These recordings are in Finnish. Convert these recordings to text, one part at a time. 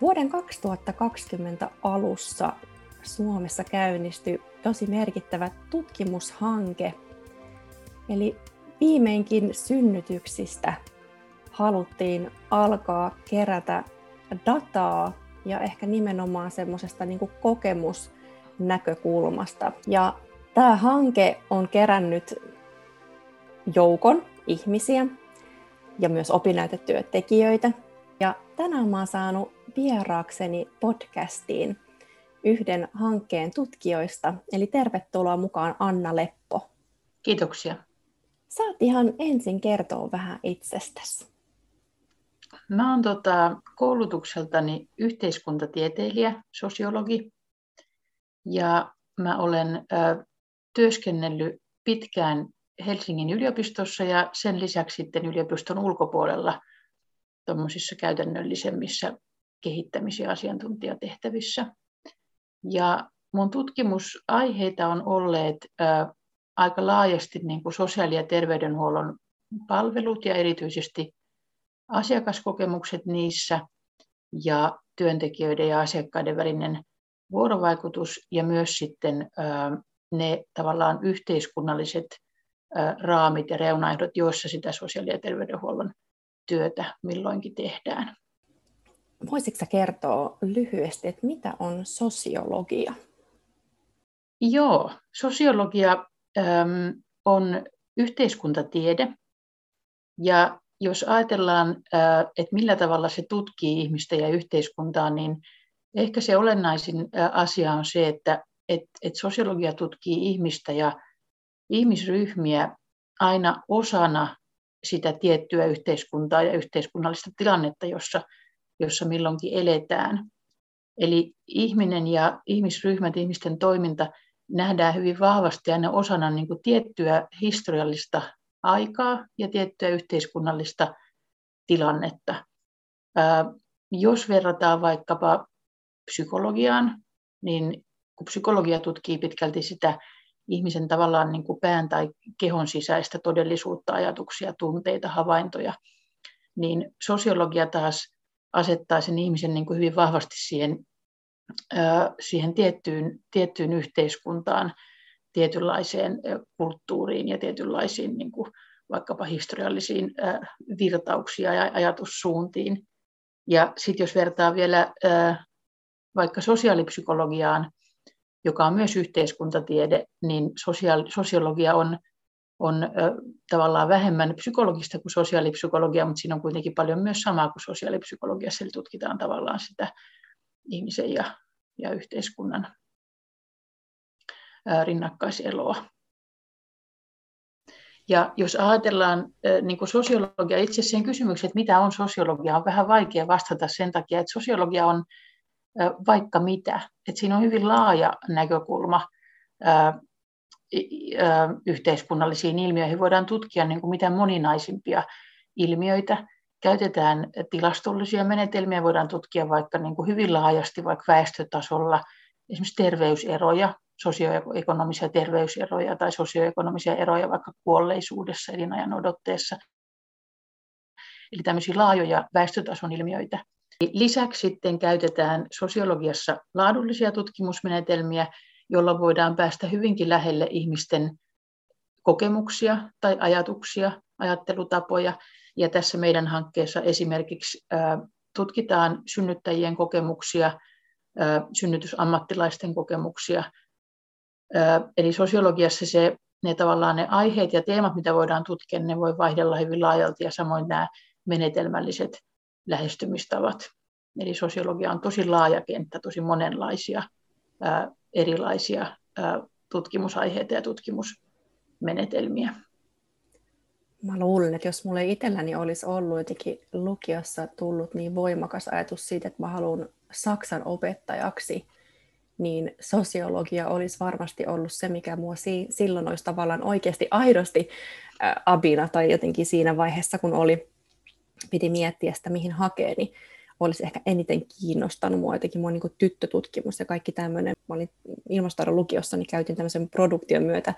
Vuoden 2020 alussa Suomessa käynnistyi tosi merkittävä tutkimushanke. Eli viimeinkin synnytyksistä haluttiin alkaa kerätä dataa ja ehkä nimenomaan semmoisesta niin kokemusnäkökulmasta. Ja tämä hanke on kerännyt joukon ihmisiä ja myös opinnäytetyötekijöitä. Ja tänään mä oon saanut vieraakseni podcastiin yhden hankkeen tutkijoista, eli tervetuloa mukaan Anna Leppo. Kiitoksia. Saat ihan ensin kertoa vähän itsestäsi. Mä oon tota, koulutukseltani yhteiskuntatieteilijä, sosiologi, ja mä olen ö, työskennellyt pitkään Helsingin yliopistossa ja sen lisäksi sitten yliopiston ulkopuolella tuommoisissa käytännöllisemmissä kehittämis- ja asiantuntijatehtävissä. Ja mun tutkimusaiheita on olleet ää, aika laajasti niin kuin sosiaali- ja terveydenhuollon palvelut ja erityisesti asiakaskokemukset niissä ja työntekijöiden ja asiakkaiden välinen vuorovaikutus ja myös sitten ää, ne tavallaan yhteiskunnalliset raamit ja reunaehdot, joissa sitä sosiaali- ja terveydenhuollon työtä milloinkin tehdään. Voisitko kertoa lyhyesti, että mitä on sosiologia? Joo, sosiologia äm, on yhteiskuntatiede. Ja jos ajatellaan, äh, että millä tavalla se tutkii ihmistä ja yhteiskuntaa, niin ehkä se olennaisin asia on se, että et, et sosiologia tutkii ihmistä ja ihmisryhmiä aina osana sitä tiettyä yhteiskuntaa ja yhteiskunnallista tilannetta, jossa jossa milloinkin eletään. Eli ihminen ja ihmisryhmät, ihmisten toiminta nähdään hyvin vahvasti aina osana niin kuin tiettyä historiallista aikaa ja tiettyä yhteiskunnallista tilannetta. Jos verrataan vaikkapa psykologiaan, niin kun psykologia tutkii pitkälti sitä ihmisen tavallaan niin kuin pään tai kehon sisäistä todellisuutta, ajatuksia, tunteita, havaintoja, niin sosiologia taas asettaa sen ihmisen niin kuin hyvin vahvasti siihen, siihen tiettyyn, tiettyyn yhteiskuntaan, tietynlaiseen kulttuuriin ja tietynlaisiin niin kuin vaikkapa historiallisiin virtauksia ja ajatussuuntiin. Ja sitten jos vertaa vielä vaikka sosiaalipsykologiaan, joka on myös yhteiskuntatiede, niin sosiologia on on ö, tavallaan vähemmän psykologista kuin sosiaalipsykologia, mutta siinä on kuitenkin paljon myös samaa kuin sosiaalipsykologiassa, eli tutkitaan tavallaan sitä ihmisen ja, ja yhteiskunnan ö, rinnakkaiseloa. Ja jos ajatellaan niin kuin sosiologia, itse sen kysymyksen, että mitä on sosiologia, on vähän vaikea vastata sen takia, että sosiologia on vaikka mitä. Että siinä on hyvin laaja näkökulma yhteiskunnallisiin ilmiöihin voidaan tutkia niin kuin mitä moninaisimpia ilmiöitä. Käytetään tilastollisia menetelmiä, voidaan tutkia vaikka niin kuin hyvin laajasti vaikka väestötasolla esimerkiksi terveyseroja, sosioekonomisia terveyseroja tai sosioekonomisia eroja vaikka kuolleisuudessa, elinajan odotteessa. Eli tämmöisiä laajoja väestötason ilmiöitä. Lisäksi sitten käytetään sosiologiassa laadullisia tutkimusmenetelmiä, jolla voidaan päästä hyvinkin lähelle ihmisten kokemuksia tai ajatuksia, ajattelutapoja. Ja tässä meidän hankkeessa esimerkiksi tutkitaan synnyttäjien kokemuksia, synnytysammattilaisten kokemuksia. Eli sosiologiassa se, ne tavallaan ne aiheet ja teemat, mitä voidaan tutkia, ne voi vaihdella hyvin laajalti ja samoin nämä menetelmälliset lähestymistavat. Eli sosiologia on tosi laaja kenttä, tosi monenlaisia erilaisia tutkimusaiheita ja tutkimusmenetelmiä. mä luulen, että jos mulle itselläni olisi ollut jotenkin lukiossa tullut niin voimakas ajatus siitä, että mä haluan Saksan opettajaksi, niin sosiologia olisi varmasti ollut se, mikä mua si- silloin olisi tavallaan oikeasti aidosti abina tai jotenkin siinä vaiheessa, kun oli, piti miettiä sitä, mihin hakee, niin olisi ehkä eniten kiinnostanut mua jotenkin mua niin tyttötutkimus ja kaikki tämmöinen. Mä olin ilmastoidon lukiossa, niin käytin tämmöisen produktion myötä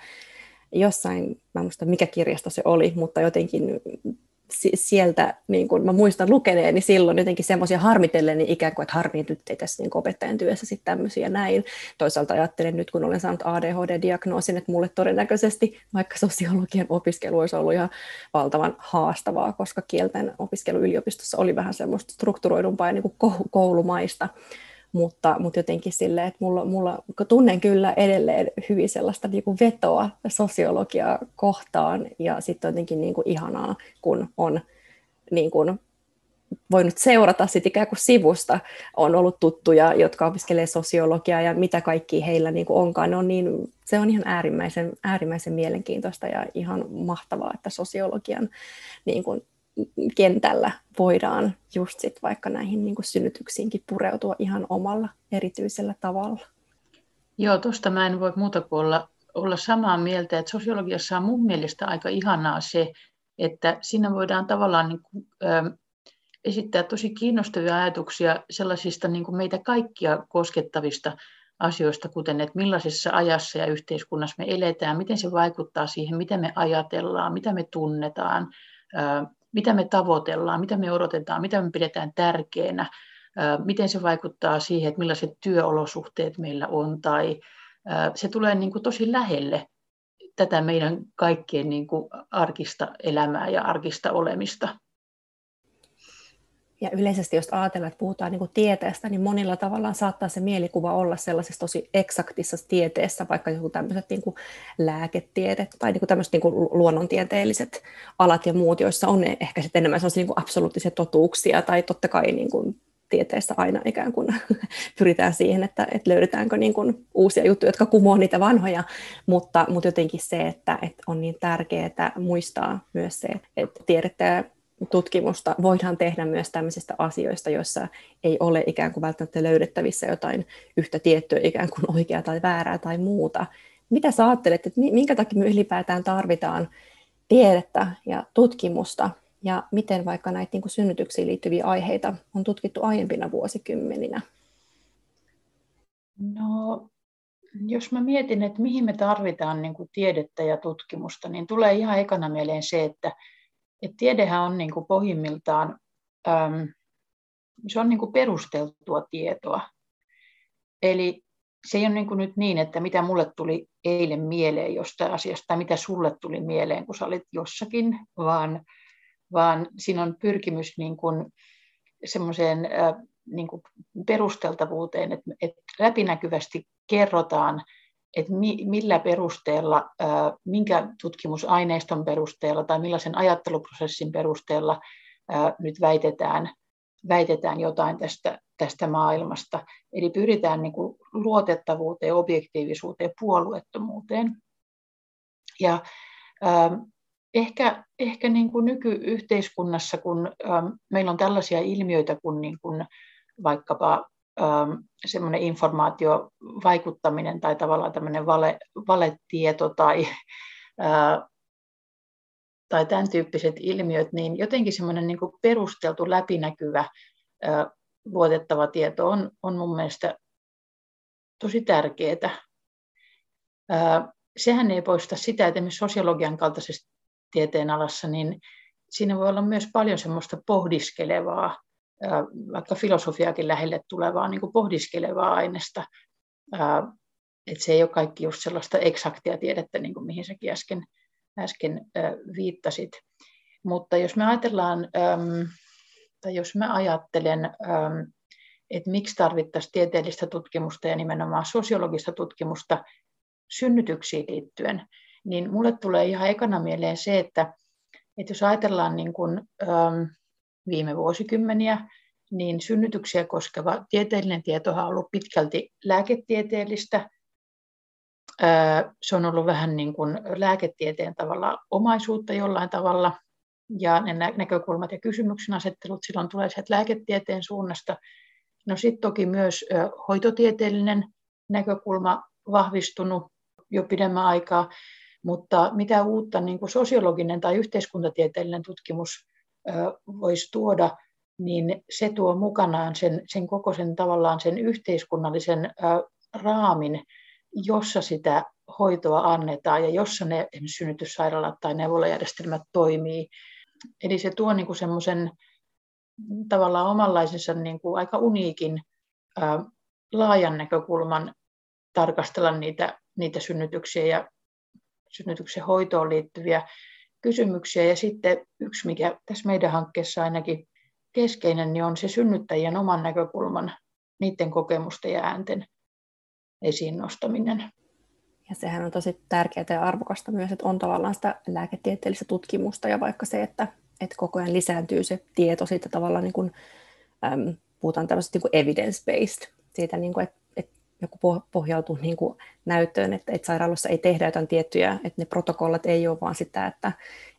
jossain, mä en muista mikä kirjasto se oli, mutta jotenkin sieltä, niin kun mä muistan lukeneeni silloin jotenkin semmoisia harmitellen, niin ikään kuin, että harmiin nyt ei tässä niin opettajan työssä sitten tämmöisiä näin. Toisaalta ajattelen nyt, kun olen saanut ADHD-diagnoosin, että mulle todennäköisesti vaikka sosiologian opiskelu olisi ollut ihan valtavan haastavaa, koska kielten opiskelu yliopistossa oli vähän semmoista strukturoidumpaa ja niin kuin koulumaista mutta, mutta jotenkin silleen, että mulla, mulla tunnen kyllä edelleen hyvin sellaista niin kuin vetoa sosiologiaa kohtaan, ja sitten jotenkin niin kuin ihanaa, kun on niin kuin voinut seurata sit ikään kuin sivusta, on ollut tuttuja, jotka opiskelee sosiologiaa ja mitä kaikki heillä niin kuin onkaan. on niin, se on ihan äärimmäisen, äärimmäisen mielenkiintoista ja ihan mahtavaa, että sosiologian niin kuin kentällä voidaan just sit vaikka näihin niin kuin synnytyksiinkin pureutua ihan omalla erityisellä tavalla. Joo, tuosta mä en voi muuta kuin olla, olla samaa mieltä, että sosiologiassa on mun mielestä aika ihanaa se, että siinä voidaan tavallaan niin kuin, ö, esittää tosi kiinnostavia ajatuksia sellaisista niin kuin meitä kaikkia koskettavista asioista, kuten että millaisessa ajassa ja yhteiskunnassa me eletään, miten se vaikuttaa siihen, miten me ajatellaan, mitä me tunnetaan, mitä me tavoitellaan, mitä me odotetaan, mitä me pidetään tärkeänä, miten se vaikuttaa siihen, että millaiset työolosuhteet meillä on, tai se tulee niin kuin tosi lähelle tätä meidän kaikkien niin kuin arkista elämää ja arkista olemista. Ja yleisesti, jos ajatellaan, että puhutaan niin kuin tieteestä, niin monilla tavallaan saattaa se mielikuva olla sellaisessa tosi eksaktissa tieteessä, vaikka joku tämmöiset niin kuin lääketiede tai niin kuin tämmöiset niin kuin luonnontieteelliset alat ja muut, joissa on ehkä sitten enemmän sellaisia niin kuin absoluuttisia totuuksia, tai totta kai niin kuin tieteessä aina ikään kuin pyritään siihen, että, että löydetäänkö niin kuin uusia juttuja, jotka kumoo niitä vanhoja, mutta, mutta jotenkin se, että, että on niin tärkeää muistaa myös se, että tiedettä tutkimusta voidaan tehdä myös tämmöisistä asioista, joissa ei ole ikään kuin välttämättä löydettävissä jotain yhtä tiettyä ikään kuin oikeaa tai väärää tai muuta. Mitä sä ajattelet, että minkä takia me ylipäätään tarvitaan tiedettä ja tutkimusta ja miten vaikka näitä niin kuin synnytyksiin liittyviä aiheita on tutkittu aiempina vuosikymmeninä? No, jos mä mietin, että mihin me tarvitaan niin kuin tiedettä ja tutkimusta, niin tulee ihan ekana mieleen se, että et tiedehän on niin kuin pohjimmiltaan äm, se on niin kuin perusteltua tietoa. Eli se ei ole niin kuin nyt niin, että mitä mulle tuli eilen mieleen jostain asiasta, tai mitä sulle tuli mieleen, kun sä olit jossakin, vaan, vaan siinä on pyrkimys niin kuin semmoiseen äh, niin kuin perusteltavuuteen, että, että läpinäkyvästi kerrotaan että millä perusteella, minkä tutkimusaineiston perusteella tai millaisen ajatteluprosessin perusteella nyt väitetään, väitetään jotain tästä, tästä maailmasta. Eli pyritään niin kuin luotettavuuteen, objektiivisuuteen, puolueettomuuteen. Ja ehkä, ehkä niin kuin nykyyhteiskunnassa, kun meillä on tällaisia ilmiöitä kuin, niin kuin vaikkapa semmoinen informaatiovaikuttaminen tai tavallaan tämmöinen vale, valetieto tai, ää, tai tämän tyyppiset ilmiöt, niin jotenkin semmoinen niin kuin perusteltu, läpinäkyvä, ää, luotettava tieto on, on mun mielestä tosi tärkeää. Ää, sehän ei poista sitä, että esimerkiksi sosiologian kaltaisessa tieteenalassa, niin siinä voi olla myös paljon semmoista pohdiskelevaa, vaikka filosofiakin lähelle tulevaa niin kuin pohdiskelevaa aineesta. Että se ei ole kaikki just sellaista eksaktia tiedettä, niin kuin mihin säkin äsken, äsken viittasit. Mutta jos me ajatellaan, tai jos mä ajattelen, että miksi tarvittaisiin tieteellistä tutkimusta ja nimenomaan sosiologista tutkimusta synnytyksiin liittyen, niin mulle tulee ihan ekana mieleen se, että, että jos ajatellaan niin kuin, viime vuosikymmeniä, niin synnytyksiä koskeva tieteellinen tieto on ollut pitkälti lääketieteellistä, se on ollut vähän niin kuin lääketieteen tavalla omaisuutta jollain tavalla, ja ne näkökulmat ja kysymyksen asettelut silloin tulee sieltä lääketieteen suunnasta. No sitten toki myös hoitotieteellinen näkökulma vahvistunut jo pidemmän aikaa, mutta mitä uutta niin kuin sosiologinen tai yhteiskuntatieteellinen tutkimus voisi tuoda, niin se tuo mukanaan sen, sen koko sen tavallaan sen yhteiskunnallisen raamin, jossa sitä hoitoa annetaan ja jossa ne synnytyssairaalat tai neuvolajärjestelmät toimii. Eli se tuo niin semmoisen tavallaan omanlaisensa niin kuin aika uniikin ää, laajan näkökulman tarkastella niitä, niitä synnytyksiä ja synnytyksen hoitoon liittyviä kysymyksiä. Ja sitten yksi, mikä tässä meidän hankkeessa ainakin keskeinen, niin on se synnyttäjien oman näkökulman, niiden kokemusten ja äänten esiin nostaminen. Ja sehän on tosi tärkeää ja arvokasta myös, että on tavallaan sitä lääketieteellistä tutkimusta ja vaikka se, että, että koko ajan lisääntyy se tieto siitä tavallaan, niin kuin, äm, puhutaan tämmöisestä niin evidence-based, siitä, niin kuin, että, joku pohjautuu niin kuin näyttöön, että, että sairaaloissa ei tehdä jotain tiettyjä, että ne protokollat ei ole vaan sitä, että,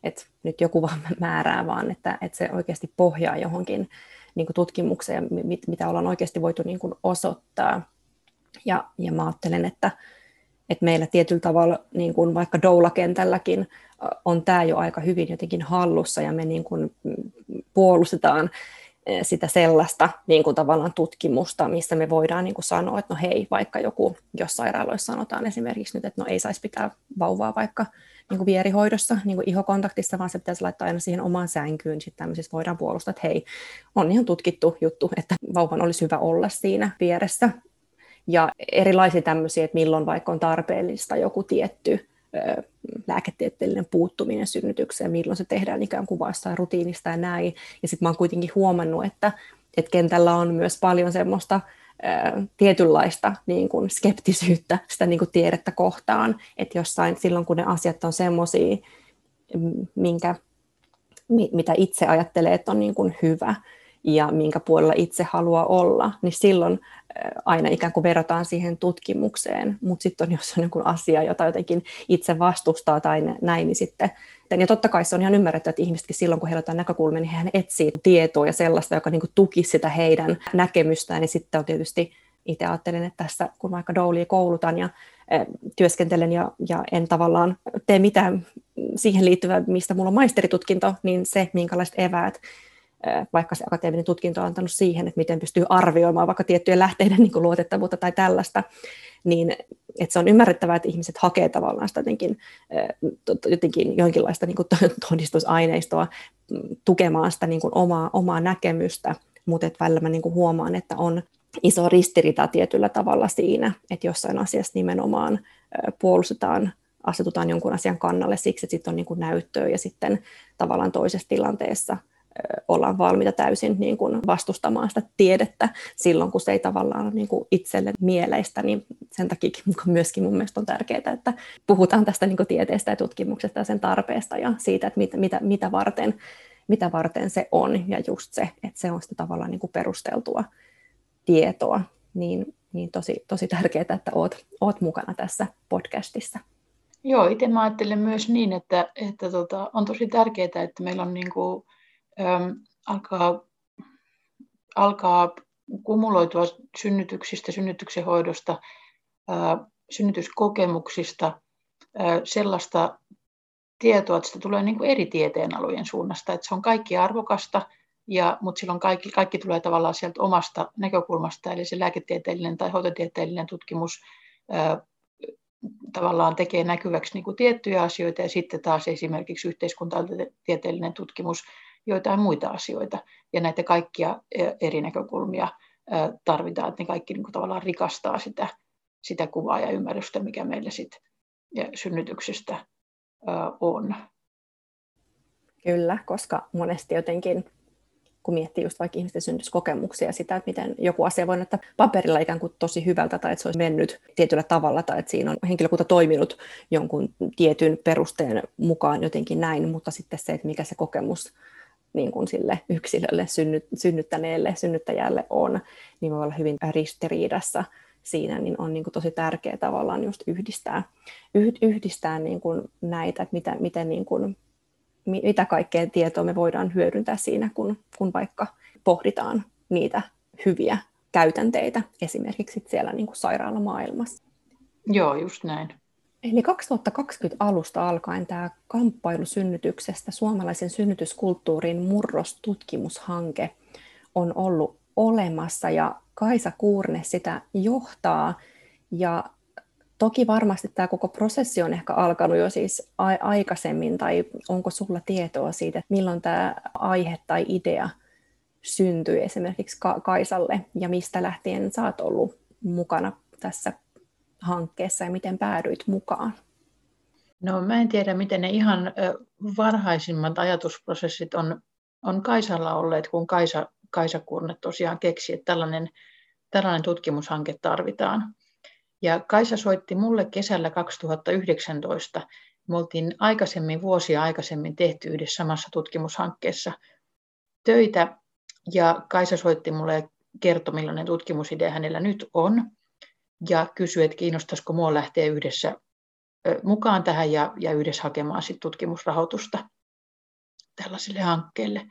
että nyt joku vaan määrää, vaan että, että se oikeasti pohjaa johonkin niin kuin tutkimukseen, mitä ollaan oikeasti voitu niin kuin osoittaa. Ja, ja mä ajattelen, että, että meillä tietyllä tavalla niin kuin vaikka doula-kentälläkin on tämä jo aika hyvin jotenkin hallussa ja me niin kuin puolustetaan sitä sellaista niin kuin tavallaan tutkimusta, missä me voidaan niin kuin sanoa, että no hei, vaikka joku, jos sairaaloissa sanotaan esimerkiksi nyt, että no ei saisi pitää vauvaa vaikka niin kuin vierihoidossa, niin kuin ihokontaktissa, vaan se pitäisi laittaa aina siihen omaan sänkyyn, sitten tämmöisissä voidaan puolustaa, että hei, on ihan tutkittu juttu, että vauvan olisi hyvä olla siinä vieressä, ja erilaisia tämmöisiä, että milloin vaikka on tarpeellista joku tietty lääketieteellinen puuttuminen synnytykseen, milloin se tehdään ikään kuin vasta rutiinista ja näin. Ja sitten mä oon kuitenkin huomannut, että, että kentällä on myös paljon semmoista tietynlaista niin kuin skeptisyyttä sitä niin kuin tiedettä kohtaan, että jossain silloin kun ne asiat on semmoisia, minkä, mitä itse ajattelee, että on niin kuin hyvä, ja minkä puolella itse haluaa olla, niin silloin aina ikään kuin verrataan siihen tutkimukseen, mutta sitten on jos on joku asia, jota jotenkin itse vastustaa tai näin, niin sitten, ja totta kai se on ihan ymmärretty, että ihmisetkin silloin, kun heillä on näkökulmia, niin hän etsii tietoa ja sellaista, joka niin tukisi sitä heidän näkemystään, niin sitten on tietysti itse ajattelen, että tässä kun vaikka doulia koulutan ja työskentelen ja, ja en tavallaan tee mitään siihen liittyvää, mistä mulla on maisteritutkinto, niin se, minkälaiset eväät vaikka se akateeminen tutkinto on antanut siihen, että miten pystyy arvioimaan vaikka tiettyjen lähteiden niin kuin luotettavuutta tai tällaista, niin että se on ymmärrettävää, että ihmiset hakee tavallaan sitä jotenkin, jotenkin jonkinlaista niin kuin todistusaineistoa tukemaan sitä niin kuin omaa, omaa näkemystä, mutta että välillä mä niin kuin huomaan, että on iso ristiriita tietyllä tavalla siinä, että jossain asiassa nimenomaan puolustetaan asetutaan jonkun asian kannalle siksi, että sitten on niin kuin näyttöä ja sitten tavallaan toisessa tilanteessa ollaan valmiita täysin niin kuin vastustamaan sitä tiedettä silloin, kun se ei tavallaan ole niin kuin itselle mieleistä, niin sen takia myöskin mun mielestä on tärkeää, että puhutaan tästä niin kuin tieteestä ja tutkimuksesta ja sen tarpeesta ja siitä, että mitä, mitä, mitä, varten, mitä varten se on ja just se, että se on sitä tavallaan niin kuin perusteltua tietoa, niin, niin tosi, tosi tärkeää, että oot, oot mukana tässä podcastissa. Joo, itse ajattelen myös niin, että, että tota, on tosi tärkeää, että meillä on niin kuin alkaa, alkaa kumuloitua synnytyksistä, synnytyksen hoidosta, synnytyskokemuksista sellaista tietoa, että sitä tulee niin kuin eri tieteenalojen suunnasta, että se on kaikki arvokasta, ja, mutta silloin kaikki, kaikki tulee tavallaan sieltä omasta näkökulmasta, eli se lääketieteellinen tai hoitotieteellinen tutkimus ää, tavallaan tekee näkyväksi niin kuin tiettyjä asioita, ja sitten taas esimerkiksi yhteiskuntatieteellinen tutkimus joitain muita asioita. Ja näitä kaikkia e, eri näkökulmia tarvitaan, että ne kaikki niin kuin tavallaan rikastaa sitä, sitä kuvaa ja ymmärrystä, mikä meillä sit synnytyksestä on. Kyllä, koska monesti jotenkin kun miettii just vaikka ihmisten synnytyskokemuksia sitä, että miten joku asia voi näyttää paperilla ikään kuin tosi hyvältä tai että se olisi mennyt tietyllä tavalla tai että siinä on henkilökunta toiminut jonkun tietyn perusteen mukaan jotenkin näin, mutta sitten se, että mikä se kokemus niin kuin sille yksilölle, synnyt, synnyttäneelle, synnyttäjälle on, niin voi olla hyvin ristiriidassa siinä, niin on niin kuin tosi tärkeää tavallaan just yhdistää, yhdistää niin kuin näitä, että mitä, miten niin kuin, mitä kaikkea tietoa me voidaan hyödyntää siinä, kun, kun vaikka pohditaan niitä hyviä käytänteitä esimerkiksi siellä niin kuin sairaalamaailmassa. Joo, just näin. Eli 2020 alusta alkaen tämä kamppailu synnytyksestä suomalaisen synnytyskulttuurin murrostutkimushanke on ollut olemassa ja Kaisa Kuurne sitä johtaa. Ja toki varmasti tämä koko prosessi on ehkä alkanut jo siis aikaisemmin, tai onko sulla tietoa siitä, milloin tämä aihe tai idea syntyi esimerkiksi Kaisalle ja mistä lähtien sä oot ollut mukana tässä hankkeessa ja miten päädyit mukaan? No mä en tiedä, miten ne ihan varhaisimmat ajatusprosessit on, on Kaisalla olleet, kun Kaisa, Kaisa Kurne tosiaan keksi, että tällainen, tällainen tutkimushanke tarvitaan. Ja Kaisa soitti mulle kesällä 2019. Me oltiin aikaisemmin, vuosia aikaisemmin tehty yhdessä samassa tutkimushankkeessa töitä. Ja Kaisa soitti mulle ja kertoi, millainen tutkimusidea hänellä nyt on ja kysyi, että kiinnostaisiko mua lähteä yhdessä mukaan tähän ja, ja yhdessä hakemaan sit tutkimusrahoitusta tällaiselle hankkeelle.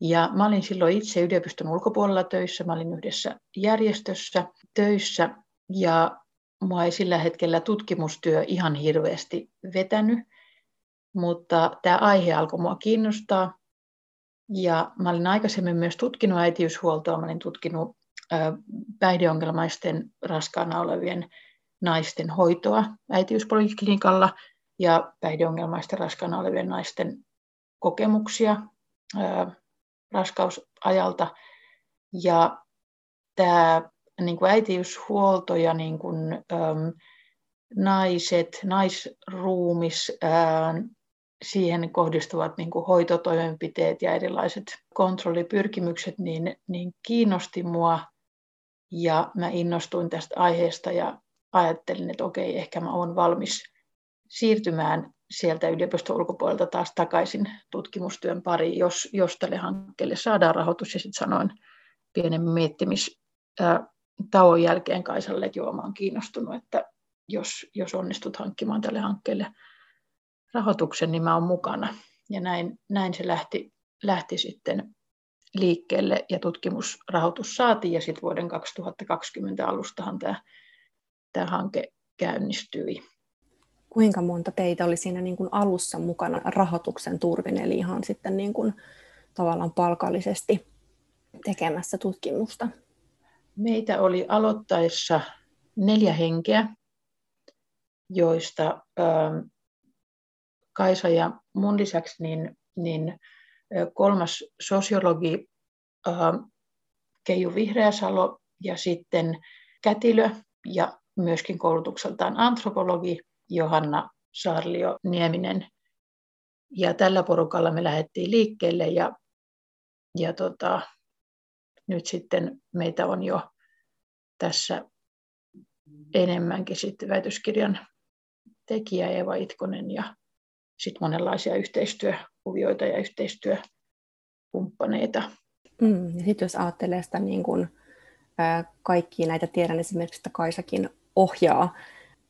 Ja mä olin silloin itse yliopiston ulkopuolella töissä, mä olin yhdessä järjestössä töissä ja mua ei sillä hetkellä tutkimustyö ihan hirveästi vetänyt, mutta tämä aihe alkoi mua kiinnostaa. Ja mä olin aikaisemmin myös tutkinut äitiyshuoltoa, mä olin tutkinut päihdeongelmaisten raskaana olevien naisten hoitoa äitiyspoliklinikalla ja päihdeongelmaisten raskaana olevien naisten kokemuksia raskausajalta. Ja tämä niin kuin äitiyshuolto ja niin kuin, äm, naiset, naisruumis, ää, siihen kohdistuvat niin kuin hoitotoimenpiteet ja erilaiset kontrollipyrkimykset, niin, niin kiinnosti mua ja mä innostuin tästä aiheesta ja ajattelin, että okei, ehkä mä olen valmis siirtymään sieltä yliopiston ulkopuolelta taas takaisin tutkimustyön pariin, jos, jos tälle hankkeelle saadaan rahoitus. Ja sitten sanoin pienen miettimis tauon jälkeen Kaisalle, että joo, mä olen kiinnostunut, että jos, jos onnistut hankkimaan tälle hankkeelle rahoituksen, niin mä olen mukana. Ja näin, näin se lähti, lähti sitten liikkeelle ja tutkimusrahoitus saatiin ja sitten vuoden 2020 alustahan tämä, tämä hanke käynnistyi. Kuinka monta teitä oli siinä niin kuin alussa mukana rahoituksen turvin, eli ihan sitten niin kuin tavallaan palkallisesti tekemässä tutkimusta? Meitä oli aloittaessa neljä henkeä, joista Kaisa ja mun lisäksi niin, niin kolmas sosiologi Keiju Vihreäsalo ja sitten kätilö ja myöskin koulutukseltaan antropologi Johanna Saarlio Nieminen. Ja tällä porukalla me lähdettiin liikkeelle ja, ja tota, nyt sitten meitä on jo tässä enemmänkin sitten väitöskirjan tekijä Eva Itkonen ja sitten monenlaisia yhteistyökuvioita ja yhteistyökumppaneita. Mm, ja sitten jos ajattelee sitä niin kun, ää, kaikkia näitä, tiedän esimerkiksi, että Kaisakin ohjaa,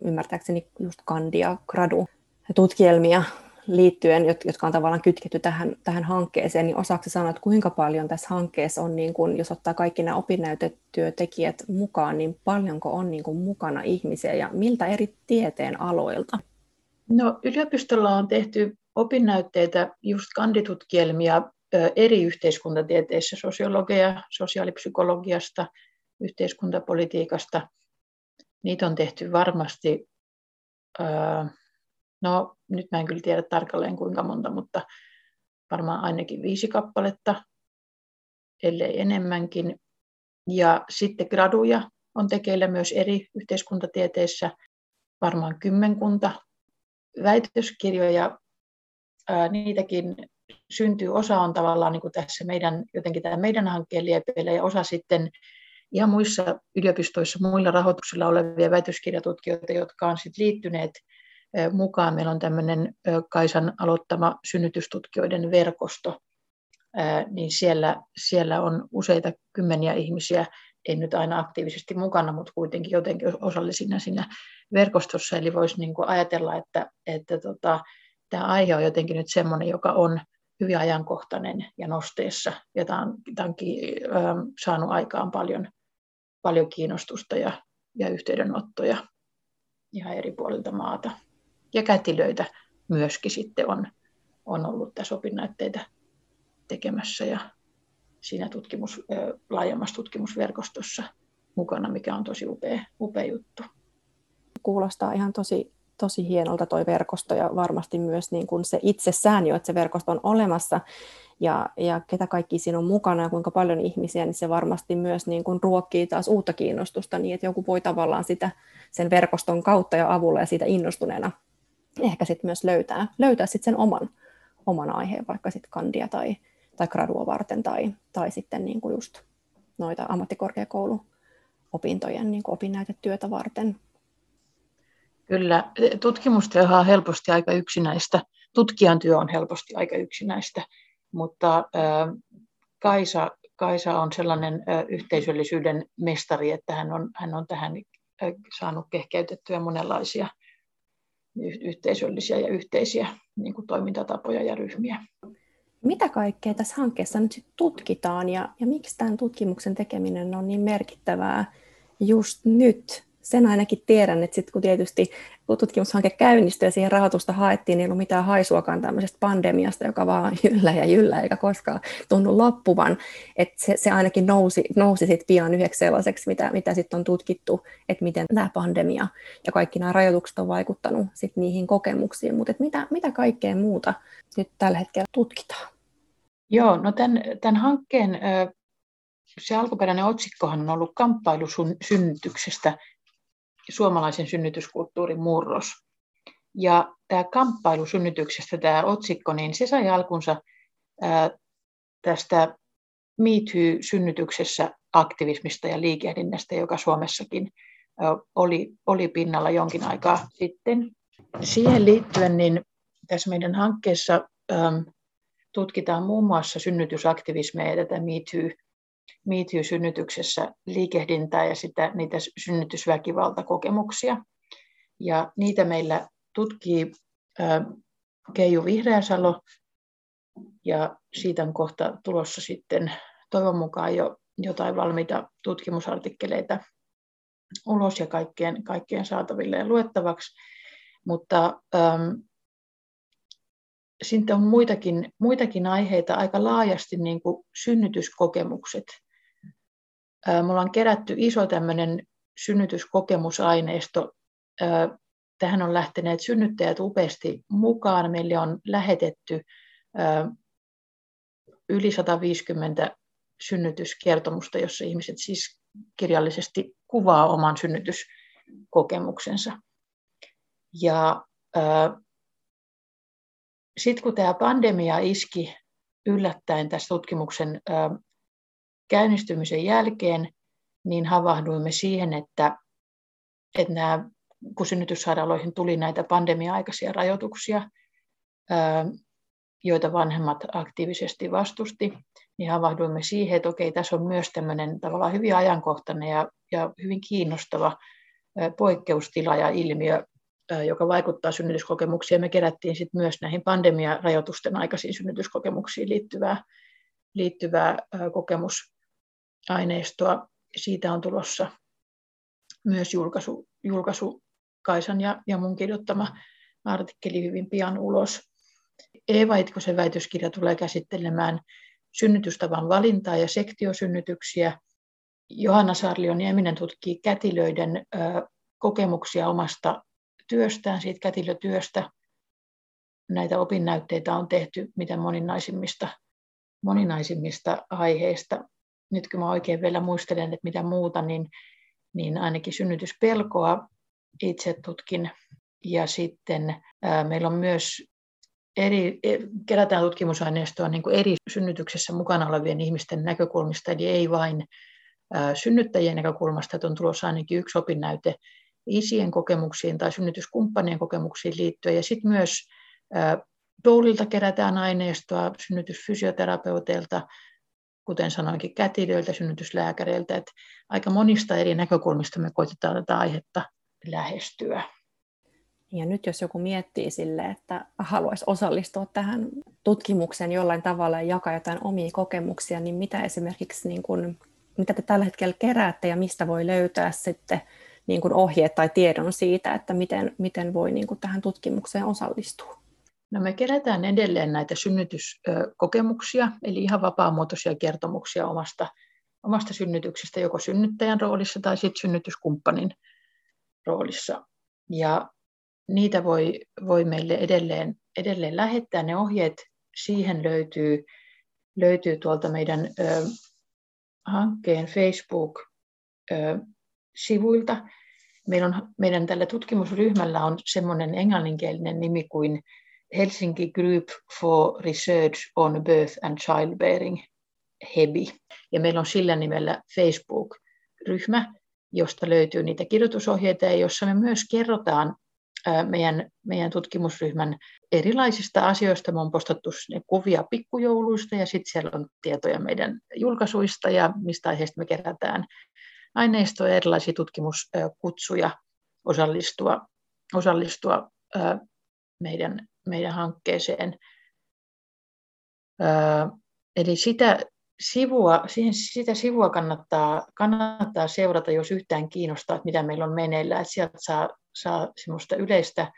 ymmärtääkseni just kandia, gradu, tutkielmia liittyen, jotka on tavallaan kytketty tähän, tähän hankkeeseen, niin osaako sanoa, että kuinka paljon tässä hankkeessa on, niin kun, jos ottaa kaikki nämä opinnäytetyötekijät mukaan, niin paljonko on niin kun, mukana ihmisiä ja miltä eri tieteen aloilta? No, yliopistolla on tehty opinnäytteitä, just kanditutkielmia eri yhteiskuntatieteissä, sosiologia, sosiaalipsykologiasta, yhteiskuntapolitiikasta. Niitä on tehty varmasti, no nyt mä en kyllä tiedä tarkalleen kuinka monta, mutta varmaan ainakin viisi kappaletta, ellei enemmänkin. Ja sitten graduja on tekeillä myös eri yhteiskuntatieteissä, varmaan kymmenkunta väitöskirjoja, niitäkin syntyy. Osa on tavallaan niin kuin tässä meidän, jotenkin tämä meidän hankkeen liepeillä ja osa sitten ihan muissa yliopistoissa muilla rahoituksilla olevia väitöskirjatutkijoita, jotka on sitten liittyneet mukaan. Meillä on tämmöinen Kaisan aloittama synnytystutkijoiden verkosto, niin siellä, siellä on useita kymmeniä ihmisiä en nyt aina aktiivisesti mukana, mutta kuitenkin jotenkin osallisina siinä verkostossa. Eli voisi niin kuin ajatella, että, että tota, tämä aihe on jotenkin nyt semmoinen, joka on hyvin ajankohtainen ja nosteessa, ja tämä on, tämä on saanut aikaan paljon, paljon kiinnostusta ja, ja yhteydenottoja ihan eri puolilta maata. Ja kätilöitä myöskin sitten on, on ollut tässä opinnäytteitä tekemässä ja siinä tutkimus, laajemmassa tutkimusverkostossa mukana, mikä on tosi upea, upea juttu. Kuulostaa ihan tosi, tosi hienolta toi verkosto ja varmasti myös niin kuin se itsessään jo, että se verkosto on olemassa ja, ja ketä kaikki siinä on mukana ja kuinka paljon ihmisiä, niin se varmasti myös niin kuin ruokkii taas uutta kiinnostusta niin, että joku voi tavallaan sitä sen verkoston kautta ja avulla ja siitä innostuneena ehkä sitten myös löytää, löytää sit sen oman, oman aiheen, vaikka sitten kandia tai, tai gradua varten tai, tai sitten niin kuin just noita ammattikorkeakouluopintojen niin kuin opinnäytetyötä varten. Kyllä, tutkimustyö on helposti aika yksinäistä. Tutkijan työ on helposti aika yksinäistä, mutta Kaisa, Kaisa on sellainen yhteisöllisyyden mestari, että hän on, hän on tähän saanut kehkeytettyä monenlaisia yhteisöllisiä ja yhteisiä niin kuin toimintatapoja ja ryhmiä. Mitä kaikkea tässä hankkeessa nyt tutkitaan ja, ja miksi tämän tutkimuksen tekeminen on niin merkittävää just nyt? Sen ainakin tiedän, että sitten kun tietysti kun tutkimushanke käynnistyi ja siihen rahoitusta haettiin, niin ei ollut mitään haisuakaan tämmöisestä pandemiasta, joka vaan yllä ja yllä eikä koskaan tunnu loppuvan. Että se, se ainakin nousi, nousi sit pian yhdeksi sellaiseksi, mitä, mitä sitten on tutkittu, että miten tämä pandemia ja kaikki nämä rajoitukset on vaikuttanut sit niihin kokemuksiin. Mutta mitä, mitä kaikkea muuta nyt tällä hetkellä tutkitaan? Joo, no tämän, tämän hankkeen se alkuperäinen otsikkohan on ollut kamppailu synnytyksestä suomalaisen synnytyskulttuurin murros. Ja tämä kamppailu synnytyksestä, tämä otsikko, niin se sai alkunsa ää, tästä Me Too-synnytyksessä aktivismista ja liikehdinnästä, joka Suomessakin ää, oli, oli pinnalla jonkin aikaa sitten. Siihen liittyen niin tässä meidän hankkeessa ää, tutkitaan muun muassa synnytysaktivismeja ja tätä Me MeToo-synnytyksessä liikehdintää ja sitä, niitä synnytysväkivaltakokemuksia. Ja niitä meillä tutkii Keiju Vihreäsalo, ja siitä on kohta tulossa sitten toivon mukaan jo jotain valmiita tutkimusartikkeleita ulos ja kaikkien, kaikkien saataville ja luettavaksi. Mutta sitten on muitakin, muitakin aiheita aika laajasti, niin kuin synnytyskokemukset me ollaan kerätty iso tämmöinen synnytyskokemusaineisto. Tähän on lähteneet synnyttäjät upeasti mukaan. Meille on lähetetty yli 150 synnytyskertomusta, jossa ihmiset siis kirjallisesti kuvaa oman synnytyskokemuksensa. Ja sitten kun tämä pandemia iski yllättäen tässä tutkimuksen käynnistymisen jälkeen niin havahduimme siihen, että, että nämä, kun synnytyssairaaloihin tuli näitä pandemia-aikaisia rajoituksia, joita vanhemmat aktiivisesti vastusti, niin havahduimme siihen, että okei, tässä on myös tämmöinen tavallaan hyvin ajankohtainen ja, ja hyvin kiinnostava poikkeustila ja ilmiö, joka vaikuttaa synnytyskokemuksiin. Me kerättiin sitten myös näihin pandemia-rajoitusten aikaisiin synnytyskokemuksiin liittyvää, liittyvää kokemus, aineistoa. Siitä on tulossa myös julkaisu, julkaisu Kaisan ja, ja mun kirjoittama artikkeli hyvin pian ulos. Eeva Itkosen väitöskirja tulee käsittelemään synnytystavan valintaa ja sektiosynnytyksiä. Johanna Sarlion-Nieminen tutkii kätilöiden kokemuksia omasta työstään, siitä kätilötyöstä. Näitä opinnäytteitä on tehty mitä moninaisimmista, moninaisimmista aiheista nyt kun mä oikein vielä muistelen, että mitä muuta, niin, niin ainakin synnytyspelkoa itse tutkin. Ja sitten ää, meillä on myös eri, e, kerätään tutkimusaineistoa niin kuin eri synnytyksessä mukana olevien ihmisten näkökulmista, eli ei vain synnyttäjien näkökulmasta, että on tulossa ainakin yksi opinnäyte isien kokemuksiin tai synnytyskumppanien kokemuksiin liittyen, ja sitten myös Doulilta kerätään aineistoa synnytysfysioterapeuteilta, kuten sanoinkin, kätilöiltä, synnytyslääkäreiltä, että aika monista eri näkökulmista me koitetaan tätä aihetta lähestyä. Ja nyt jos joku miettii sille, että haluaisi osallistua tähän tutkimukseen jollain tavalla ja jakaa jotain omia kokemuksia, niin mitä esimerkiksi, niin kuin, mitä te tällä hetkellä keräätte ja mistä voi löytää sitten niin kuin ohjeet tai tiedon siitä, että miten, miten voi niin kuin tähän tutkimukseen osallistua? No me kerätään edelleen näitä synnytyskokemuksia, eli ihan vapaamuotoisia kertomuksia omasta, omasta synnytyksestä, joko synnyttäjän roolissa tai sitten synnytyskumppanin roolissa. Ja niitä voi, voi meille edelleen, edelleen lähettää. Ne ohjeet siihen löytyy, löytyy tuolta meidän ö, hankkeen Facebook-sivuilta. Meillä on, meidän tällä tutkimusryhmällä on semmoinen englanninkielinen nimi kuin Helsinki Group for Research on Birth and Childbearing, HEBI. Ja meillä on sillä nimellä Facebook-ryhmä, josta löytyy niitä kirjoitusohjeita ja jossa me myös kerrotaan meidän, meidän tutkimusryhmän erilaisista asioista. Me on postattu ne kuvia pikkujouluista ja sitten siellä on tietoja meidän julkaisuista ja mistä aiheesta me kerätään aineistoa ja erilaisia tutkimuskutsuja osallistua, osallistua meidän, meidän hankkeeseen. Eli sitä sivua, sitä sivua kannattaa, kannattaa seurata, jos yhtään kiinnostaa, että mitä meillä on meneillään. Että sieltä saa, saa semmoista yleistä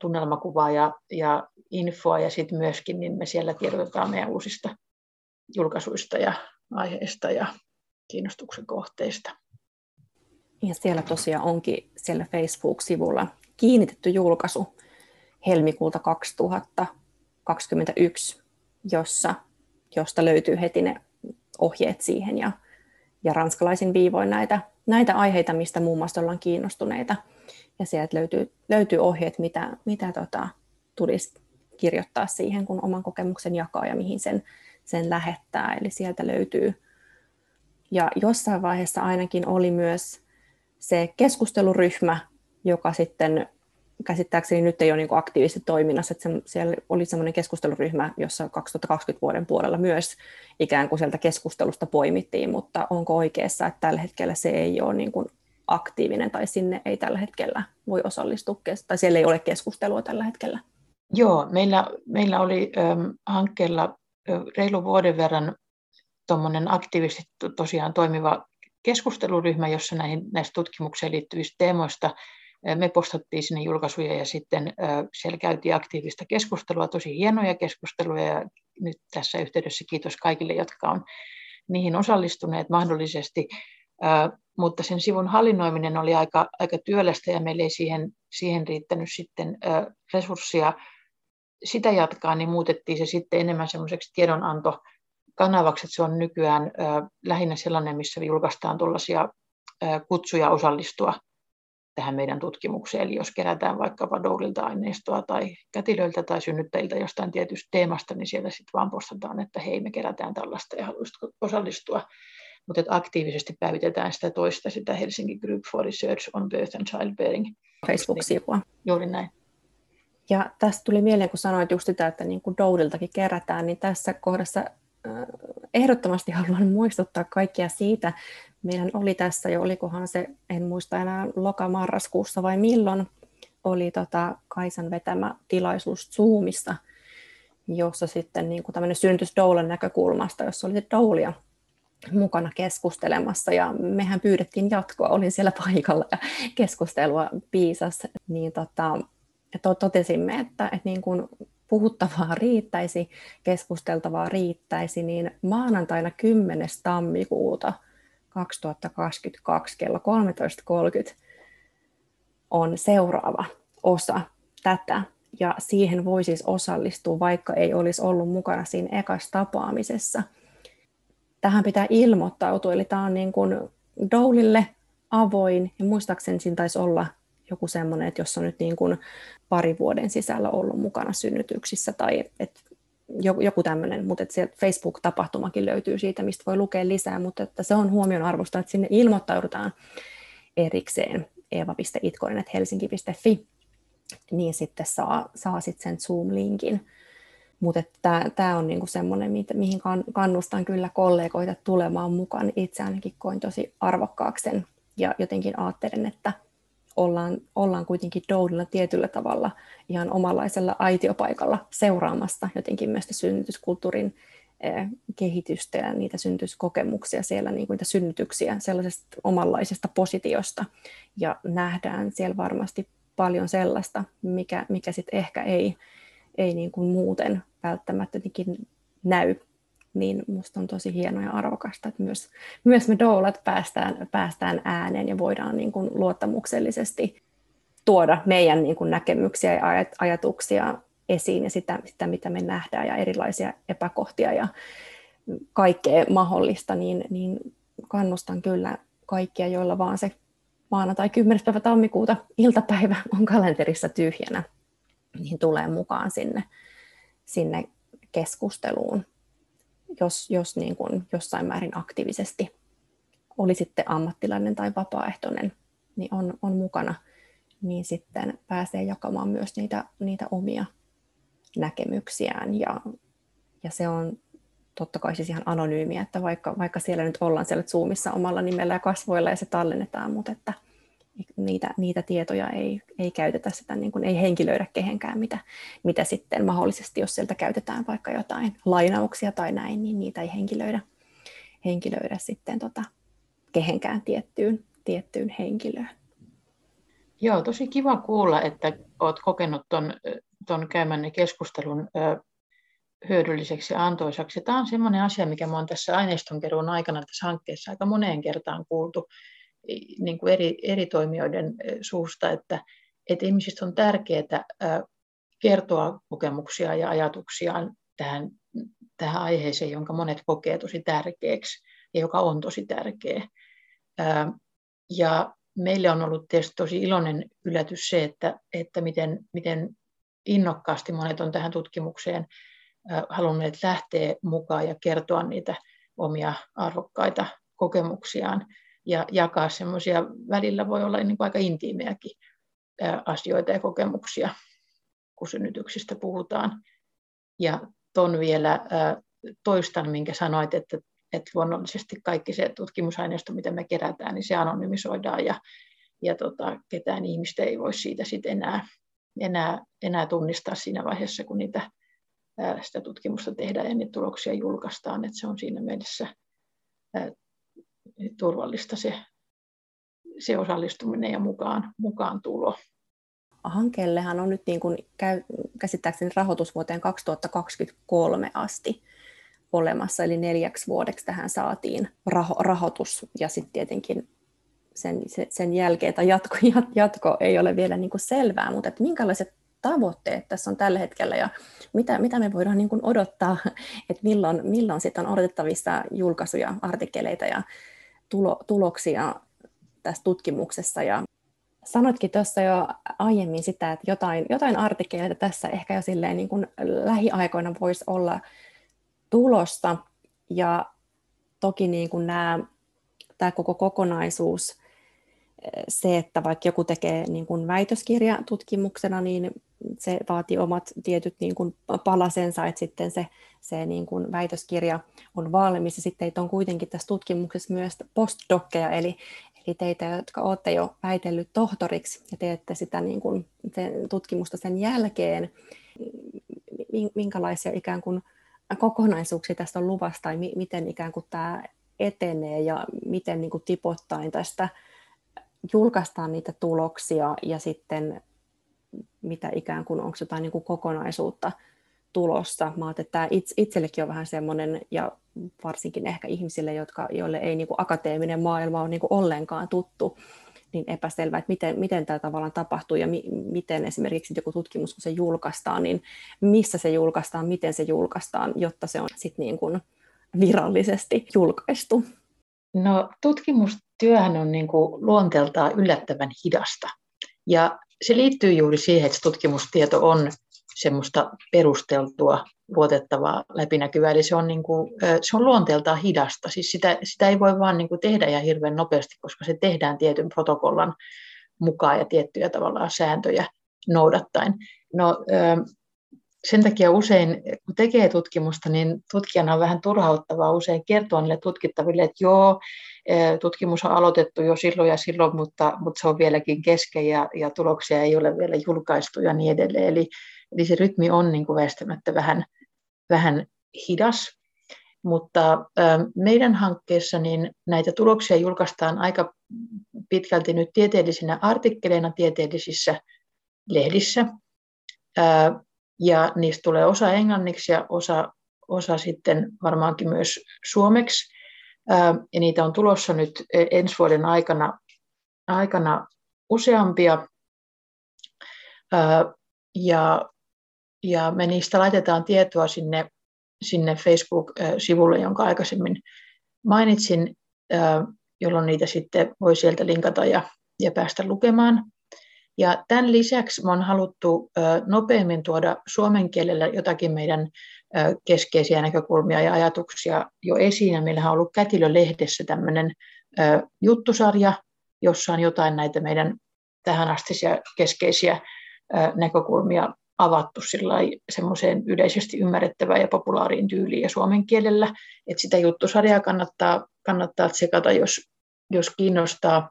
tunnelmakuvaa ja, ja infoa ja sitten myöskin niin me siellä tiedotetaan meidän uusista julkaisuista ja aiheista ja kiinnostuksen kohteista. Ja siellä tosiaan onkin siellä Facebook-sivulla kiinnitetty julkaisu helmikuulta 2021, jossa josta löytyy heti ne ohjeet siihen ja, ja ranskalaisin viivoin näitä, näitä aiheita, mistä muun muassa ollaan kiinnostuneita. Ja sieltä löytyy, löytyy ohjeet, mitä, mitä tota, tulisi kirjoittaa siihen, kun oman kokemuksen jakaa ja mihin sen, sen lähettää. Eli sieltä löytyy. Ja jossain vaiheessa ainakin oli myös se keskusteluryhmä, joka sitten käsittääkseni nyt ei ole niin aktiivisesti toiminnassa, että se, siellä oli semmoinen keskusteluryhmä, jossa 2020 vuoden puolella myös ikään kuin sieltä keskustelusta poimittiin, mutta onko oikeassa, että tällä hetkellä se ei ole niin kuin aktiivinen tai sinne ei tällä hetkellä voi osallistua, tai siellä ei ole keskustelua tällä hetkellä? Joo, meillä, meillä oli ähm, hankkeella reilu vuoden verran tuommoinen aktiivisesti tosiaan toimiva keskusteluryhmä, jossa näihin, näistä tutkimukseen liittyvistä teemoista me postattiin sinne julkaisuja ja sitten siellä käytiin aktiivista keskustelua, tosi hienoja keskusteluja. Ja nyt tässä yhteydessä kiitos kaikille, jotka on niihin osallistuneet mahdollisesti, mutta sen sivun hallinnoiminen oli aika, aika työlästä ja meillä ei siihen, siihen riittänyt sitten resurssia sitä jatkaa, niin muutettiin se sitten enemmän semmoiseksi tiedonanto kanavaksi, että se on nykyään lähinnä sellainen, missä julkaistaan tuollaisia kutsuja osallistua tähän meidän tutkimukseen. Eli jos kerätään vaikkapa Doulilta aineistoa tai kätilöiltä tai synnyttäjiltä jostain tietystä teemasta, niin sieltä sitten vaan postataan, että hei, me kerätään tällaista ja haluaisitko osallistua. Mutta aktiivisesti päivitetään sitä toista, sitä Helsinki Group for Research on Birth and Childbearing. Facebook-sivua. Juuri näin. Ja tästä tuli mieleen, kun sanoit just sitä, että niin kuin Doudiltakin kerätään, niin tässä kohdassa ehdottomasti haluan muistuttaa kaikkia siitä, meidän oli tässä jo, olikohan se, en muista enää loka-marraskuussa vai milloin, oli tota Kaisan vetämä tilaisuus Zoomissa, jossa sitten niin kuin tämmöinen synnytys Doulan näkökulmasta, jossa oli Doulia mukana keskustelemassa. Ja mehän pyydettiin jatkoa, olin siellä paikalla ja keskustelua piisas, niin tota, totesimme, että, että niin kuin puhuttavaa riittäisi, keskusteltavaa riittäisi, niin maanantaina 10. tammikuuta 2022 kello 13.30 on seuraava osa tätä. Ja siihen voi siis osallistua, vaikka ei olisi ollut mukana siinä ekassa tapaamisessa. Tähän pitää ilmoittautua, eli tämä on niin kuin Doulille avoin, ja muistaakseni siinä taisi olla joku semmoinen, että jos on nyt niin kuin pari vuoden sisällä ollut mukana synnytyksissä tai että joku tämmöinen, mutta että Facebook-tapahtumakin löytyy siitä, mistä voi lukea lisää, mutta että se on huomion arvosta, että sinne ilmoittaudutaan erikseen eeva.itkonen.helsinki.fi, niin sitten saa, saa sitten sen Zoom-linkin. Mutta tämä on niinku semmoinen, mihin kannustan kyllä kollegoita tulemaan mukaan. Itse ainakin koin tosi arvokkaaksi sen ja jotenkin ajattelen, että ollaan, ollaan kuitenkin Doudilla tietyllä tavalla ihan omanlaisella aitiopaikalla seuraamassa jotenkin myös synnytyskulttuurin eh, kehitystä ja niitä synnytyskokemuksia siellä, niin kuin niitä synnytyksiä sellaisesta omanlaisesta positiosta. Ja nähdään siellä varmasti paljon sellaista, mikä, mikä sitten ehkä ei, ei niin kuin muuten välttämättä näy niin musta on tosi hienoa ja arvokasta, että myös, myös me doulat päästään, päästään ääneen ja voidaan niin kuin luottamuksellisesti tuoda meidän niin kuin näkemyksiä ja ajatuksia esiin ja sitä, sitä, mitä me nähdään ja erilaisia epäkohtia ja kaikkea mahdollista, niin, niin kannustan kyllä kaikkia, joilla vaan se maanantai 10. päivä tammikuuta iltapäivä on kalenterissa tyhjänä, niin tulee mukaan sinne, sinne keskusteluun jos, jos niin kuin jossain määrin aktiivisesti oli sitten ammattilainen tai vapaaehtoinen, niin on, on mukana, niin sitten pääsee jakamaan myös niitä, niitä omia näkemyksiään. Ja, ja se on totta kai siis ihan anonyymiä, että vaikka, vaikka siellä nyt ollaan siellä Zoomissa omalla nimellä ja kasvoilla ja se tallennetaan, mutta että, niitä, niitä tietoja ei, ei käytetä, sitä niin kuin ei henkilöidä kehenkään, mitä, mitä sitten mahdollisesti, jos sieltä käytetään vaikka jotain lainauksia tai näin, niin niitä ei henkilöidä, henkilöidä sitten tota, kehenkään tiettyyn, tiettyyn henkilöön. Joo, tosi kiva kuulla, että olet kokenut tuon ton käymänne keskustelun ö, hyödylliseksi ja antoisaksi. Tämä on sellainen asia, mikä olen tässä aineistonkeruun aikana tässä hankkeessa aika moneen kertaan kuultu niin kuin eri, eri toimijoiden suusta, että, että ihmisistä on tärkeää kertoa kokemuksia ja ajatuksiaan tähän, tähän aiheeseen, jonka monet kokee tosi tärkeäksi ja joka on tosi tärkeä. Ja meille on ollut tietysti tosi iloinen yllätys se, että, että miten, miten innokkaasti monet on tähän tutkimukseen halunneet lähteä mukaan ja kertoa niitä omia arvokkaita kokemuksiaan ja jakaa semmoisia, välillä voi olla niin kuin aika intiimejäkin asioita ja kokemuksia, kun synnytyksistä puhutaan. Ja ton vielä toistan, minkä sanoit, että, että luonnollisesti kaikki se tutkimusaineisto, mitä me kerätään, niin se anonymisoidaan ja, ja tota, ketään ihmistä ei voi siitä sitten enää, enää, enää tunnistaa siinä vaiheessa, kun niitä, sitä tutkimusta tehdään ja niitä tuloksia julkaistaan. Että se on siinä mielessä turvallista se, se osallistuminen ja mukaan, mukaan tulo. Hankkeellehan on nyt niin kuin käy, käsittääkseni rahoitus vuoteen 2023 asti olemassa, eli neljäksi vuodeksi tähän saatiin raho, rahoitus ja sitten tietenkin sen, sen jälkeen tai jatko, jatko ei ole vielä niin kuin selvää, mutta että minkälaiset tavoitteet tässä on tällä hetkellä ja mitä, mitä me voidaan niin kuin odottaa, että milloin, milloin sitten on odotettavissa julkaisuja, artikkeleita ja tulo, tuloksia tässä tutkimuksessa. Ja sanoitkin tuossa jo aiemmin sitä, että jotain, jotain artikkeleita tässä ehkä jo silleen niin kuin lähiaikoina voisi olla tulosta. Ja toki niin kuin nämä, tämä koko kokonaisuus, se, että vaikka joku tekee niin kuin väitöskirjatutkimuksena, niin se vaatii omat tietyt niin kuin palasensa, että sitten se, se niin kuin väitöskirja on valmis. Ja sitten teitä on kuitenkin tässä tutkimuksessa myös postdokkeja, eli, eli teitä, jotka olette jo väitellyt tohtoriksi ja teette sitä niin kuin sen tutkimusta sen jälkeen, minkälaisia ikään kuin kokonaisuuksia tästä on luvassa tai mi- miten ikään kuin tämä etenee ja miten niin kuin tipottain tästä julkaistaan niitä tuloksia ja sitten mitä ikään kuin, onko jotain niin kuin kokonaisuutta tulossa. Mä että tämä itsellekin on vähän semmoinen, ja varsinkin ehkä ihmisille, jotka, joille ei niin kuin akateeminen maailma ole niin kuin ollenkaan tuttu, niin epäselvä, että miten, miten tämä tavallaan tapahtuu ja mi, miten esimerkiksi joku tutkimus, kun se julkaistaan, niin missä se julkaistaan, miten se julkaistaan, jotta se on sitten niin kuin virallisesti julkaistu. No tutkimustyöhän on niin kuin luonteeltaan yllättävän hidasta. Ja se liittyy juuri siihen, että tutkimustieto on semmoista perusteltua, luotettavaa, läpinäkyvää. Eli se on, niin kuin, se on luonteeltaan hidasta. Siis sitä, sitä ei voi vaan niin kuin tehdä ihan hirveän nopeasti, koska se tehdään tietyn protokollan mukaan ja tiettyjä tavallaan sääntöjä noudattaen. No, sen takia usein, kun tekee tutkimusta, niin tutkijana on vähän turhauttavaa usein kertoa niille tutkittaville, että joo, tutkimus on aloitettu jo silloin ja silloin, mutta, mutta se on vieläkin kesken ja, ja tuloksia ei ole vielä julkaistu ja niin edelleen. Eli, eli se rytmi on niin kuin väistämättä vähän, vähän hidas. Mutta meidän hankkeessa niin näitä tuloksia julkaistaan aika pitkälti nyt tieteellisinä artikkeleina tieteellisissä lehdissä. Ja niistä tulee osa englanniksi ja osa, osa sitten varmaankin myös suomeksi. Ja niitä on tulossa nyt e, ensi vuoden aikana, aikana useampia. Ja, ja me niistä laitetaan tietoa sinne, sinne Facebook-sivulle, jonka aikaisemmin mainitsin, jolloin niitä sitten voi sieltä linkata ja, ja päästä lukemaan. Ja tämän lisäksi on haluttu nopeammin tuoda suomen kielellä jotakin meidän keskeisiä näkökulmia ja ajatuksia jo esiin. Meillähän on ollut Kätilö-lehdessä tämmöinen juttusarja, jossa on jotain näitä meidän tähän astisia keskeisiä näkökulmia avattu semmoiseen yleisesti ymmärrettävään ja populaariin tyyliin ja suomen kielellä. Et sitä juttusarjaa kannattaa, kannattaa tsekata, jos, jos kiinnostaa.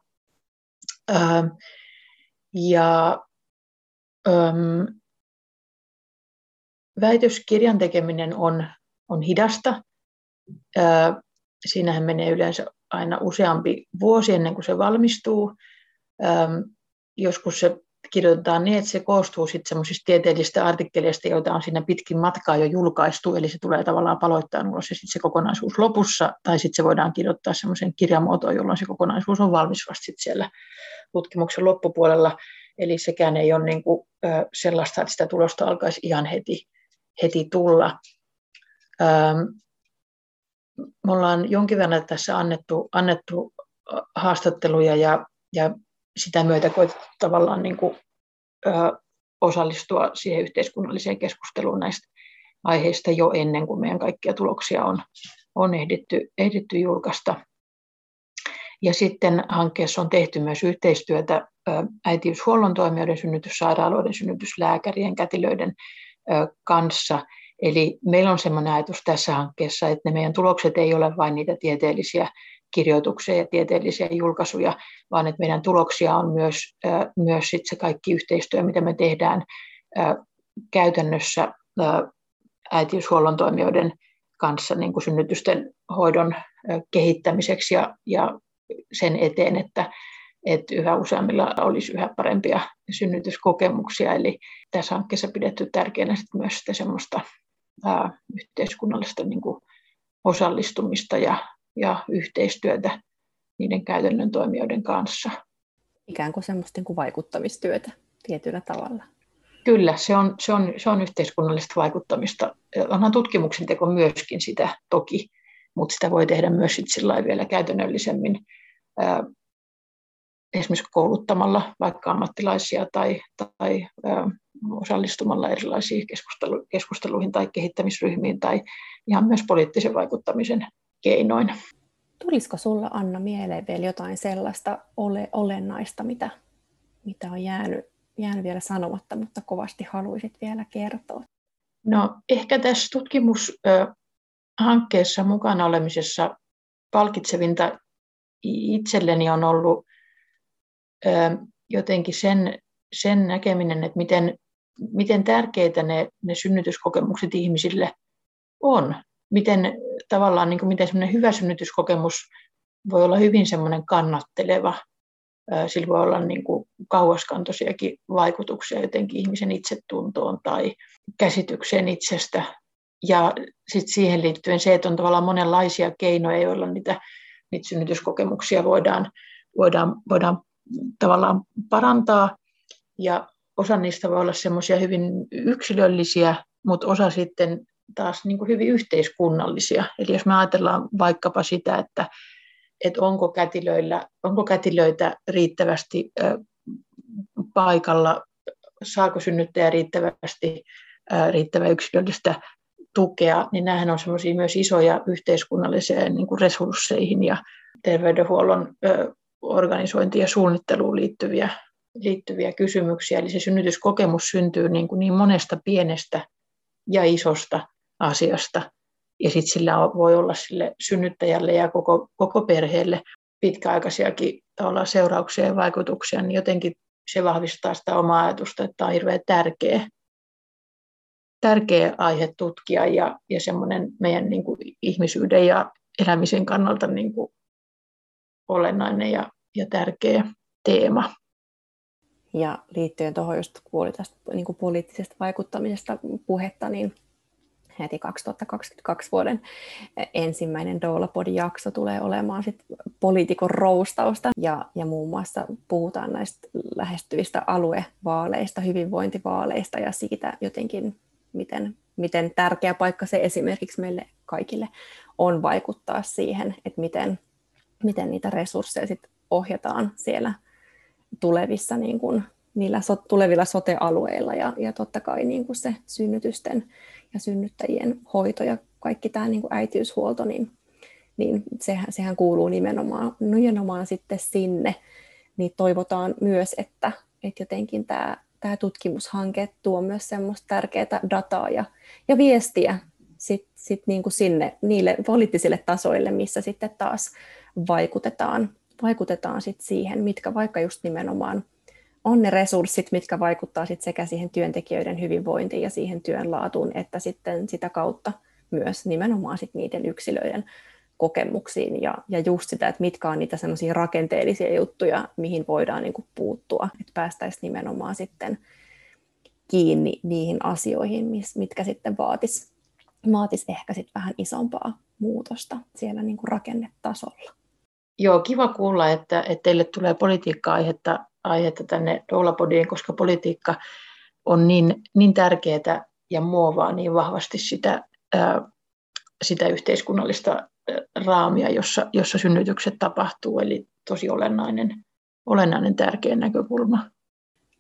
Ja äm, väitöskirjan tekeminen on, on hidasta. Ää, siinähän menee yleensä aina useampi vuosi ennen kuin se valmistuu. Äm, joskus se kirjoitetaan niin, että se koostuu sitten semmoisista tieteellisistä artikkeleista, joita on siinä pitkin matkaa jo julkaistu, eli se tulee tavallaan paloittaa ulos ja sitten se kokonaisuus lopussa, tai sitten se voidaan kirjoittaa semmoisen kirjamuotoon, jolloin se kokonaisuus on valmis vasta sit siellä tutkimuksen loppupuolella. Eli sekään ei ole niin kuin, sellaista, että sitä tulosta alkaisi ihan heti, heti tulla. Me ollaan jonkin verran tässä annettu, annettu haastatteluja ja, ja sitä myötä koet tavallaan niin kuin, ö, osallistua siihen yhteiskunnalliseen keskusteluun näistä aiheista jo ennen kuin meidän kaikkia tuloksia on, on ehditty, ehditty julkaista. Ja sitten hankkeessa on tehty myös yhteistyötä äitiyshuollon toimijoiden, synnytyssairaaloiden, synnytyslääkärien, kätilöiden kanssa. Eli meillä on sellainen ajatus tässä hankkeessa, että ne meidän tulokset ei ole vain niitä tieteellisiä kirjoituksia ja tieteellisiä julkaisuja, vaan että meidän tuloksia on myös, myös sit se kaikki yhteistyö, mitä me tehdään käytännössä äitiyshuollon toimijoiden kanssa niin kuin synnytysten hoidon kehittämiseksi ja, ja sen eteen, että, että yhä useammilla olisi yhä parempia synnytyskokemuksia. Eli tässä hankkeessa pidetty tärkeänä sit myös sitä semmoista ää, yhteiskunnallista niin kuin osallistumista ja, ja yhteistyötä niiden käytännön toimijoiden kanssa. Ikään kuin semmoista niin kuin vaikuttamistyötä tietyllä tavalla. Kyllä, se on, se, on, se on yhteiskunnallista vaikuttamista. Onhan tutkimuksen teko myöskin sitä toki, mutta sitä voi tehdä myös sit vielä käytännöllisemmin esimerkiksi kouluttamalla vaikka ammattilaisia tai, tai osallistumalla erilaisiin keskustelu, keskusteluihin tai kehittämisryhmiin tai ihan myös poliittisen vaikuttamisen keinoin. Tulisiko sulla Anna mieleen vielä jotain sellaista ole, olennaista, mitä, mitä on jäänyt, jäänyt vielä sanomatta, mutta kovasti haluaisit vielä kertoa? No ehkä tässä tutkimushankkeessa mukana olemisessa palkitsevinta itselleni on ollut jotenkin sen, sen näkeminen, että miten, miten tärkeitä ne, ne synnytyskokemukset ihmisille on. Miten tavallaan niin kuin miten semmoinen hyvä synnytyskokemus voi olla hyvin semmoinen kannatteleva. Sillä voi olla niin kuin kauaskantoisiakin vaikutuksia jotenkin ihmisen itsetuntoon tai käsitykseen itsestä. Ja sitten siihen liittyen se, että on tavallaan monenlaisia keinoja, joilla niitä, niitä synnytyskokemuksia voidaan, voidaan, voidaan tavallaan parantaa. Ja osa niistä voi olla semmoisia hyvin yksilöllisiä, mutta osa sitten taas niin kuin hyvin yhteiskunnallisia. Eli jos me ajatellaan vaikkapa sitä, että, että onko, kätilöillä, onko kätilöitä riittävästi paikalla, saako synnyttäjä riittävästi riittävää yksilöllistä tukea, niin nämähän on semmoisia myös isoja yhteiskunnallisia niin kuin resursseihin ja terveydenhuollon organisointiin ja suunnitteluun liittyviä, liittyviä kysymyksiä. Eli se synnytyskokemus syntyy niin, kuin niin monesta pienestä ja isosta asiasta. Ja sitten sillä voi olla sille synnyttäjälle ja koko, koko perheelle pitkäaikaisiakin seurauksia ja vaikutuksia, niin jotenkin se vahvistaa sitä omaa ajatusta, että on hirveän tärkeä, tärkeä aihe tutkia ja, ja semmoinen meidän niin kuin, ihmisyyden ja elämisen kannalta niin kuin, olennainen ja, ja tärkeä teema. Ja liittyen tuohon, just kun oli tästä niin kuin poliittisesta vaikuttamisesta puhetta, niin heti 2022 vuoden ensimmäinen Doulapodin jakso tulee olemaan sit poliitikon roustausta. Ja, ja muun muassa puhutaan näistä lähestyvistä aluevaaleista, hyvinvointivaaleista ja siitä jotenkin, miten, miten tärkeä paikka se esimerkiksi meille kaikille on vaikuttaa siihen, että miten, miten niitä resursseja sit ohjataan siellä tulevissa niin kuin, niillä so, tulevilla sote-alueilla ja, ja totta kai niin kuin se synnytysten ja synnyttäjien hoito ja kaikki tämä niin kuin äitiyshuolto, niin, niin sehän, sehän kuuluu nimenomaan, nimenomaan sitten sinne. Niin toivotaan myös, että, että jotenkin tämä, tämä tutkimushanke tuo myös semmoista tärkeää dataa ja, ja viestiä sit, sit niin kuin sinne niille poliittisille tasoille, missä sitten taas vaikutetaan, vaikutetaan sit siihen, mitkä vaikka just nimenomaan on ne resurssit, mitkä vaikuttaa sit sekä siihen työntekijöiden hyvinvointiin ja siihen työn laatuun, että sitten sitä kautta myös nimenomaan sit niiden yksilöiden kokemuksiin ja, ja just sitä, että mitkä on niitä semmoisia rakenteellisia juttuja, mihin voidaan niin kuin puuttua, että päästäisiin nimenomaan sitten kiinni niihin asioihin, mitkä sitten vaatis, vaatis ehkä sitten vähän isompaa muutosta siellä niin kuin rakennetasolla. Joo, kiva kuulla, että, että teille tulee politiikka-aihetta aihetta tänne Doulapodiin, koska politiikka on niin, niin tärkeää ja muovaa niin vahvasti sitä, sitä yhteiskunnallista raamia, jossa, jossa synnytykset tapahtuu. Eli tosi olennainen, olennainen tärkeä näkökulma.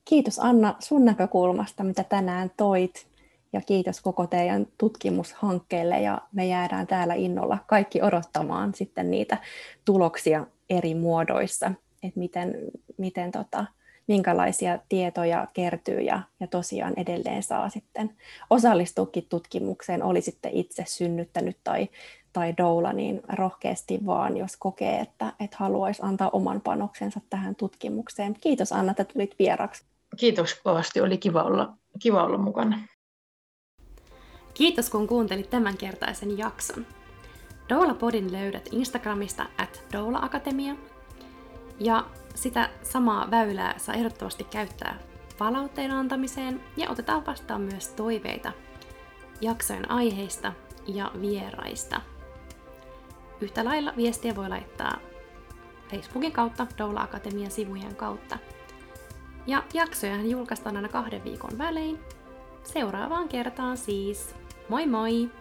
Kiitos Anna sun näkökulmasta, mitä tänään toit. Ja kiitos koko teidän tutkimushankkeelle ja me jäädään täällä innolla kaikki odottamaan sitten niitä tuloksia eri muodoissa että miten, miten tota, minkälaisia tietoja kertyy ja, ja tosiaan edelleen saa sitten osallistuukin tutkimukseen, oli sitten itse synnyttänyt tai, tai doula, niin rohkeasti vaan, jos kokee, että, että haluaisi antaa oman panoksensa tähän tutkimukseen. Kiitos Anna, että tulit vieraksi. Kiitos kovasti, oli kiva olla, kiva olla mukana. Kiitos kun kuuntelit tämänkertaisen jakson. Doula Podin löydät Instagramista at Doula Akatemia ja sitä samaa väylää saa ehdottomasti käyttää palautteen antamiseen ja otetaan vastaan myös toiveita jaksojen aiheista ja vieraista. Yhtä lailla viestiä voi laittaa Facebookin kautta, Doula Akatemian sivujen kautta. Ja jaksoja julkaistaan aina kahden viikon välein. Seuraavaan kertaan siis. Moi moi!